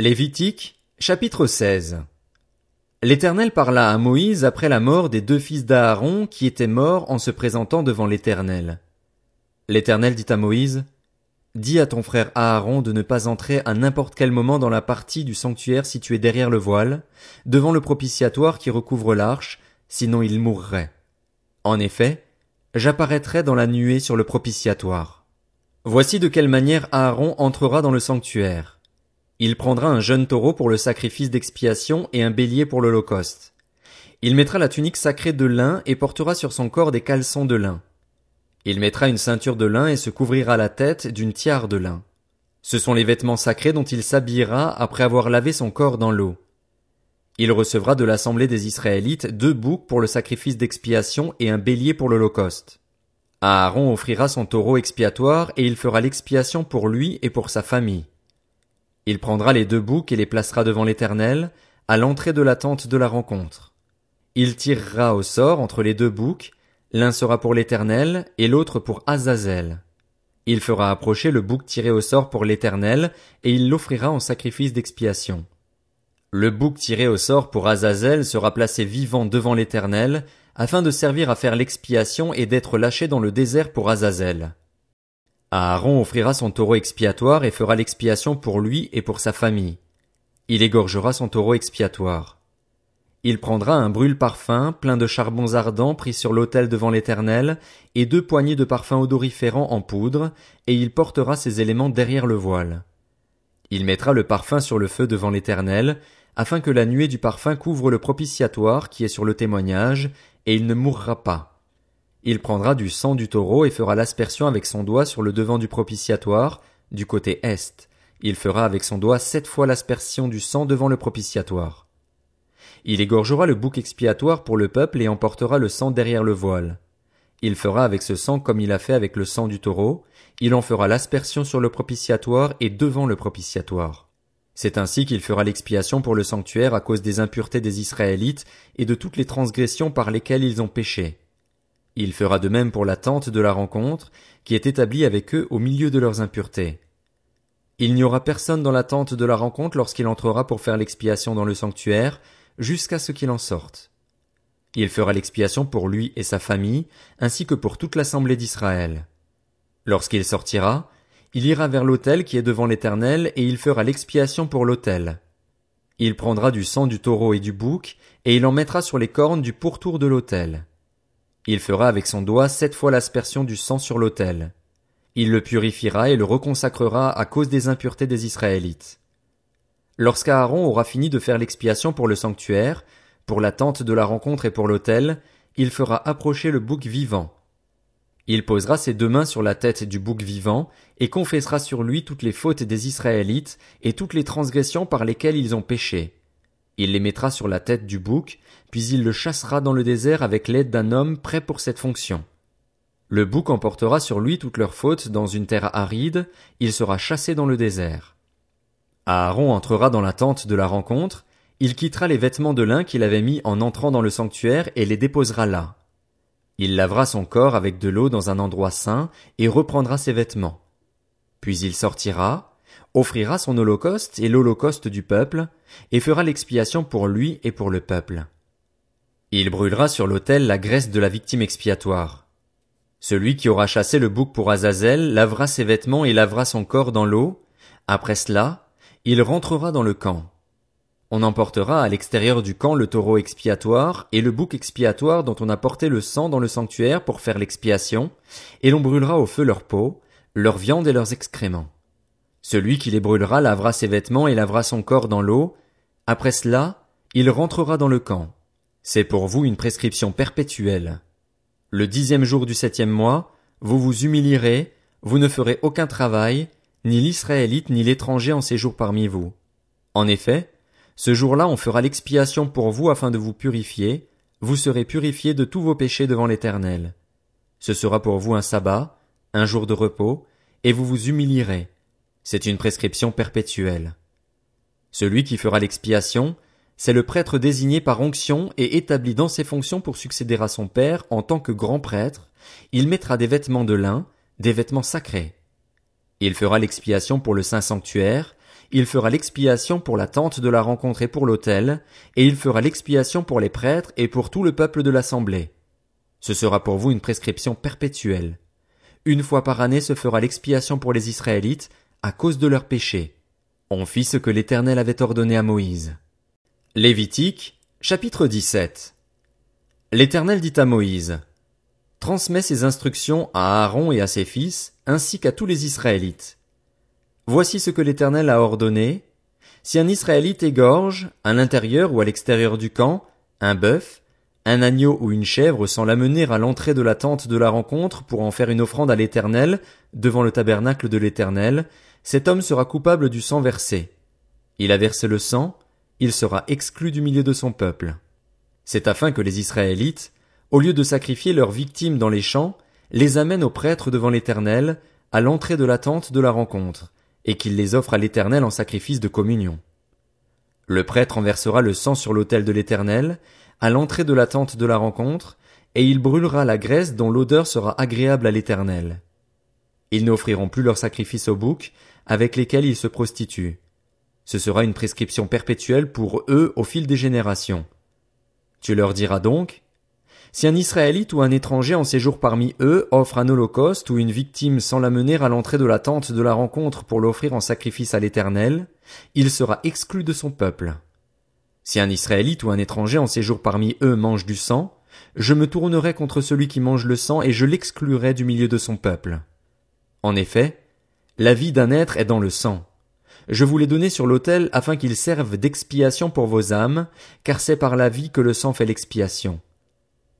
Lévitique, chapitre 16. L'Éternel parla à Moïse après la mort des deux fils d'Aaron qui étaient morts en se présentant devant l'Éternel. L'Éternel dit à Moïse, Dis à ton frère Aaron de ne pas entrer à n'importe quel moment dans la partie du sanctuaire située derrière le voile, devant le propitiatoire qui recouvre l'arche, sinon il mourrait. En effet, j'apparaîtrai dans la nuée sur le propitiatoire. Voici de quelle manière Aaron entrera dans le sanctuaire. Il prendra un jeune taureau pour le sacrifice d'expiation et un bélier pour l'holocauste. Il mettra la tunique sacrée de lin et portera sur son corps des caleçons de lin. Il mettra une ceinture de lin et se couvrira la tête d'une tiare de lin. Ce sont les vêtements sacrés dont il s'habillera après avoir lavé son corps dans l'eau. Il recevra de l'assemblée des Israélites deux boucs pour le sacrifice d'expiation et un bélier pour l'holocauste. Aaron offrira son taureau expiatoire et il fera l'expiation pour lui et pour sa famille. Il prendra les deux boucs et les placera devant l'Éternel, à l'entrée de la tente de la rencontre. Il tirera au sort entre les deux boucs, l'un sera pour l'Éternel et l'autre pour Azazel. Il fera approcher le bouc tiré au sort pour l'Éternel, et il l'offrira en sacrifice d'expiation. Le bouc tiré au sort pour Azazel sera placé vivant devant l'Éternel, afin de servir à faire l'expiation et d'être lâché dans le désert pour Azazel. Aaron offrira son taureau expiatoire et fera l'expiation pour lui et pour sa famille. Il égorgera son taureau expiatoire. Il prendra un brûle-parfum plein de charbons ardents pris sur l'autel devant l'Éternel, et deux poignées de parfums odoriférants en poudre, et il portera ces éléments derrière le voile. Il mettra le parfum sur le feu devant l'Éternel, afin que la nuée du parfum couvre le propitiatoire qui est sur le témoignage, et il ne mourra pas. Il prendra du sang du taureau et fera l'aspersion avec son doigt sur le devant du propitiatoire, du côté est. Il fera avec son doigt sept fois l'aspersion du sang devant le propitiatoire. Il égorgera le bouc expiatoire pour le peuple et emportera le sang derrière le voile. Il fera avec ce sang comme il a fait avec le sang du taureau, il en fera l'aspersion sur le propitiatoire et devant le propitiatoire. C'est ainsi qu'il fera l'expiation pour le sanctuaire à cause des impuretés des Israélites et de toutes les transgressions par lesquelles ils ont péché. Il fera de même pour la tente de la rencontre, qui est établie avec eux au milieu de leurs impuretés. Il n'y aura personne dans la tente de la rencontre lorsqu'il entrera pour faire l'expiation dans le sanctuaire, jusqu'à ce qu'il en sorte. Il fera l'expiation pour lui et sa famille, ainsi que pour toute l'assemblée d'Israël. Lorsqu'il sortira, il ira vers l'autel qui est devant l'Éternel, et il fera l'expiation pour l'autel. Il prendra du sang du taureau et du bouc, et il en mettra sur les cornes du pourtour de l'autel. Il fera avec son doigt sept fois l'aspersion du sang sur l'autel. Il le purifiera et le reconsacrera à cause des impuretés des Israélites. Lorsqu'Aaron aura fini de faire l'expiation pour le sanctuaire, pour la tente de la rencontre et pour l'autel, il fera approcher le bouc vivant. Il posera ses deux mains sur la tête du bouc vivant, et confessera sur lui toutes les fautes des Israélites, et toutes les transgressions par lesquelles ils ont péché. Il les mettra sur la tête du bouc, puis il le chassera dans le désert avec l'aide d'un homme prêt pour cette fonction. Le bouc emportera sur lui toutes leurs fautes dans une terre aride, il sera chassé dans le désert. Aaron entrera dans la tente de la rencontre, il quittera les vêtements de lin qu'il avait mis en entrant dans le sanctuaire et les déposera là. Il lavera son corps avec de l'eau dans un endroit saint et reprendra ses vêtements. Puis il sortira, offrira son holocauste et l'holocauste du peuple, et fera l'expiation pour lui et pour le peuple. Il brûlera sur l'autel la graisse de la victime expiatoire. Celui qui aura chassé le bouc pour Azazel lavera ses vêtements et lavera son corps dans l'eau. Après cela, il rentrera dans le camp. On emportera à l'extérieur du camp le taureau expiatoire et le bouc expiatoire dont on a porté le sang dans le sanctuaire pour faire l'expiation, et l'on brûlera au feu leur peau, leur viande et leurs excréments. Celui qui les brûlera lavera ses vêtements et lavera son corps dans l'eau. Après cela, il rentrera dans le camp. C'est pour vous une prescription perpétuelle. Le dixième jour du septième mois, vous vous humilierez, vous ne ferez aucun travail, ni l'Israélite ni l'étranger en séjour parmi vous. En effet, ce jour-là on fera l'expiation pour vous afin de vous purifier, vous serez purifiés de tous vos péchés devant l'Éternel. Ce sera pour vous un sabbat, un jour de repos, et vous vous humilierez. C'est une prescription perpétuelle. Celui qui fera l'expiation, c'est le prêtre désigné par onction et établi dans ses fonctions pour succéder à son père en tant que grand prêtre, il mettra des vêtements de lin, des vêtements sacrés. Il fera l'expiation pour le saint sanctuaire, il fera l'expiation pour la tente de la rencontre et pour l'autel, et il fera l'expiation pour les prêtres et pour tout le peuple de l'assemblée. Ce sera pour vous une prescription perpétuelle. Une fois par année se fera l'expiation pour les Israélites à cause de leurs péchés. On fit ce que l'Éternel avait ordonné à Moïse. Lévitique, chapitre 17. L'Éternel dit à Moïse, Transmets ces instructions à Aaron et à ses fils, ainsi qu'à tous les Israélites. Voici ce que l'Éternel a ordonné. Si un Israélite égorge, à l'intérieur ou à l'extérieur du camp, un bœuf, un agneau ou une chèvre sans l'amener à l'entrée de la tente de la rencontre pour en faire une offrande à l'Éternel, devant le tabernacle de l'Éternel, cet homme sera coupable du sang versé. Il a versé le sang, il sera exclu du milieu de son peuple. C'est afin que les Israélites, au lieu de sacrifier leurs victimes dans les champs, les amènent aux prêtres devant l'Éternel, à l'entrée de la tente de la rencontre, et qu'ils les offrent à l'Éternel en sacrifice de communion. Le prêtre enversera le sang sur l'autel de l'Éternel, à l'entrée de la tente de la rencontre, et il brûlera la graisse dont l'odeur sera agréable à l'Éternel. Ils n'offriront plus leurs sacrifices aux boucs, avec lesquels ils se prostituent. Ce sera une prescription perpétuelle pour eux au fil des générations. Tu leur diras donc, si un Israélite ou un étranger en séjour parmi eux offre un holocauste ou une victime sans la mener à l'entrée de la tente de la rencontre pour l'offrir en sacrifice à l'Éternel, il sera exclu de son peuple. Si un Israélite ou un étranger en séjour parmi eux mange du sang, je me tournerai contre celui qui mange le sang et je l'exclurai du milieu de son peuple. En effet, la vie d'un être est dans le sang. Je vous l'ai donné sur l'autel afin qu'il serve d'expiation pour vos âmes, car c'est par la vie que le sang fait l'expiation.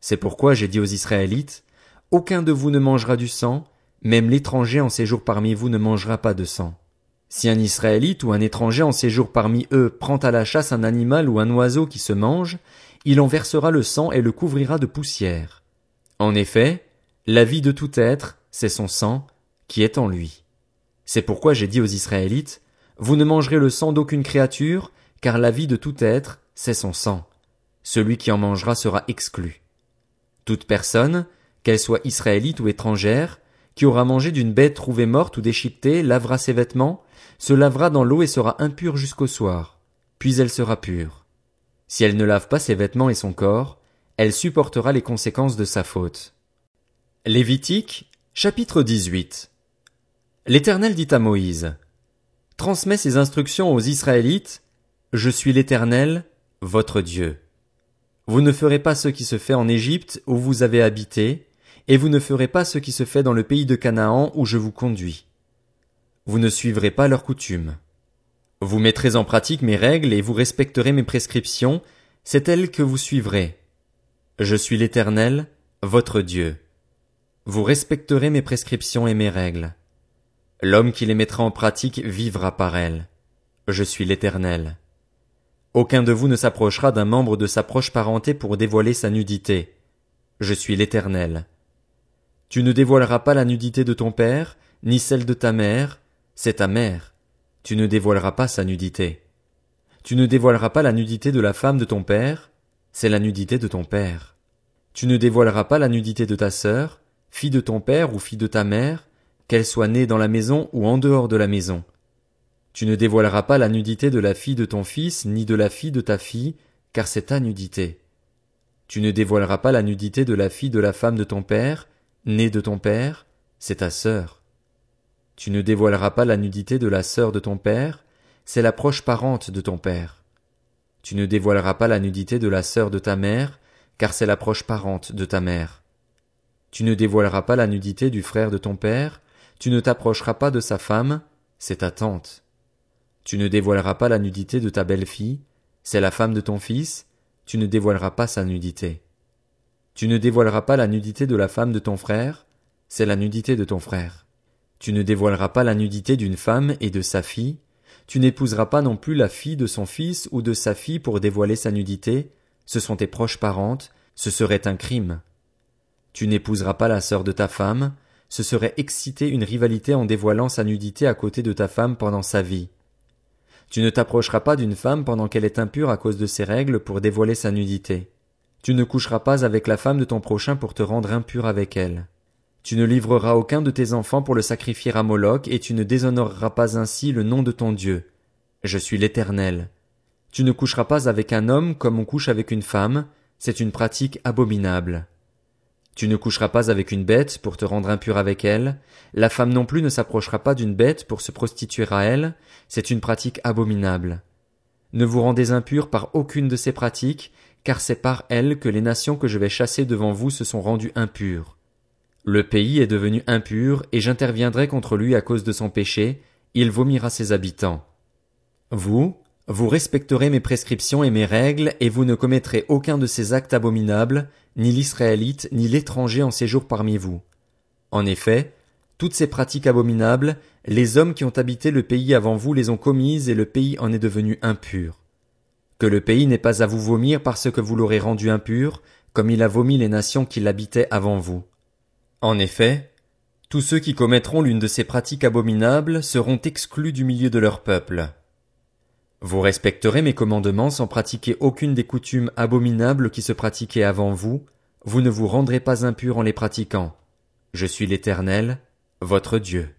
C'est pourquoi j'ai dit aux Israélites, Aucun de vous ne mangera du sang, même l'étranger en séjour parmi vous ne mangera pas de sang. Si un Israélite ou un étranger en séjour parmi eux prend à la chasse un animal ou un oiseau qui se mange, il en versera le sang et le couvrira de poussière. En effet, la vie de tout être, c'est son sang, qui est en lui. C'est pourquoi j'ai dit aux Israélites, Vous ne mangerez le sang d'aucune créature, car la vie de tout être, c'est son sang. Celui qui en mangera sera exclu. Toute personne, qu'elle soit israélite ou étrangère, qui aura mangé d'une bête trouvée morte ou déchiquetée, lavera ses vêtements, se lavera dans l'eau et sera impure jusqu'au soir. Puis elle sera pure. Si elle ne lave pas ses vêtements et son corps, elle supportera les conséquences de sa faute. Lévitique, chapitre 18. L'Éternel dit à Moïse, Transmets ces instructions aux Israélites, Je suis l'Éternel, votre Dieu. Vous ne ferez pas ce qui se fait en Égypte où vous avez habité, et vous ne ferez pas ce qui se fait dans le pays de Canaan où je vous conduis. Vous ne suivrez pas leurs coutumes. Vous mettrez en pratique mes règles et vous respecterez mes prescriptions, c'est elles que vous suivrez. Je suis l'Éternel, votre Dieu. Vous respecterez mes prescriptions et mes règles. L'homme qui les mettra en pratique vivra par elles. Je suis l'Éternel. Aucun de vous ne s'approchera d'un membre de sa proche parenté pour dévoiler sa nudité. Je suis l'Éternel. Tu ne dévoileras pas la nudité de ton père, ni celle de ta mère, c'est ta mère. Tu ne dévoileras pas sa nudité. Tu ne dévoileras pas la nudité de la femme de ton père, c'est la nudité de ton père. Tu ne dévoileras pas la nudité de ta sœur, fille de ton père ou fille de ta mère, qu'elle soit née dans la maison ou en dehors de la maison. Tu ne dévoileras pas la nudité de la fille de ton fils, ni de la fille de ta fille, car c'est ta nudité. Tu ne dévoileras pas la nudité de la fille de la femme de ton père, née de ton père, c'est ta sœur. Tu ne dévoileras pas la nudité de la sœur de ton père, c'est la proche parente de ton père. Tu ne dévoileras pas la nudité de la sœur de ta mère, car c'est la proche parente de ta mère. Tu ne dévoileras pas la nudité du frère de ton père, tu ne t'approcheras pas de sa femme, c'est ta tante. Tu ne dévoileras pas la nudité de ta belle-fille, c'est la femme de ton fils, tu ne dévoileras pas sa nudité. Tu ne dévoileras pas la nudité de la femme de ton frère, c'est la nudité de ton frère. Tu ne dévoileras pas la nudité d'une femme et de sa fille, tu n'épouseras pas non plus la fille de son fils ou de sa fille pour dévoiler sa nudité, ce sont tes proches parentes, ce serait un crime. Tu n'épouseras pas la sœur de ta femme, ce serait exciter une rivalité en dévoilant sa nudité à côté de ta femme pendant sa vie. Tu ne t'approcheras pas d'une femme pendant qu'elle est impure à cause de ses règles pour dévoiler sa nudité. Tu ne coucheras pas avec la femme de ton prochain pour te rendre impur avec elle. Tu ne livreras aucun de tes enfants pour le sacrifier à Moloch et tu ne déshonoreras pas ainsi le nom de ton Dieu. Je suis l'Éternel. Tu ne coucheras pas avec un homme comme on couche avec une femme, c'est une pratique abominable. Tu ne coucheras pas avec une bête pour te rendre impur avec elle, la femme non plus ne s'approchera pas d'une bête pour se prostituer à elle, c'est une pratique abominable. Ne vous rendez impurs par aucune de ces pratiques, car c'est par elles que les nations que je vais chasser devant vous se sont rendues impures. Le pays est devenu impur, et j'interviendrai contre lui à cause de son péché, il vomira ses habitants. Vous, vous respecterez mes prescriptions et mes règles, et vous ne commettrez aucun de ces actes abominables, ni l'Israélite, ni l'étranger en séjour parmi vous. En effet, toutes ces pratiques abominables, les hommes qui ont habité le pays avant vous les ont commises et le pays en est devenu impur. Que le pays n'ait pas à vous vomir parce que vous l'aurez rendu impur, comme il a vomi les nations qui l'habitaient avant vous. En effet, tous ceux qui commettront l'une de ces pratiques abominables seront exclus du milieu de leur peuple. Vous respecterez mes commandements sans pratiquer aucune des coutumes abominables qui se pratiquaient avant vous, vous ne vous rendrez pas impurs en les pratiquant. Je suis l'Éternel, votre Dieu.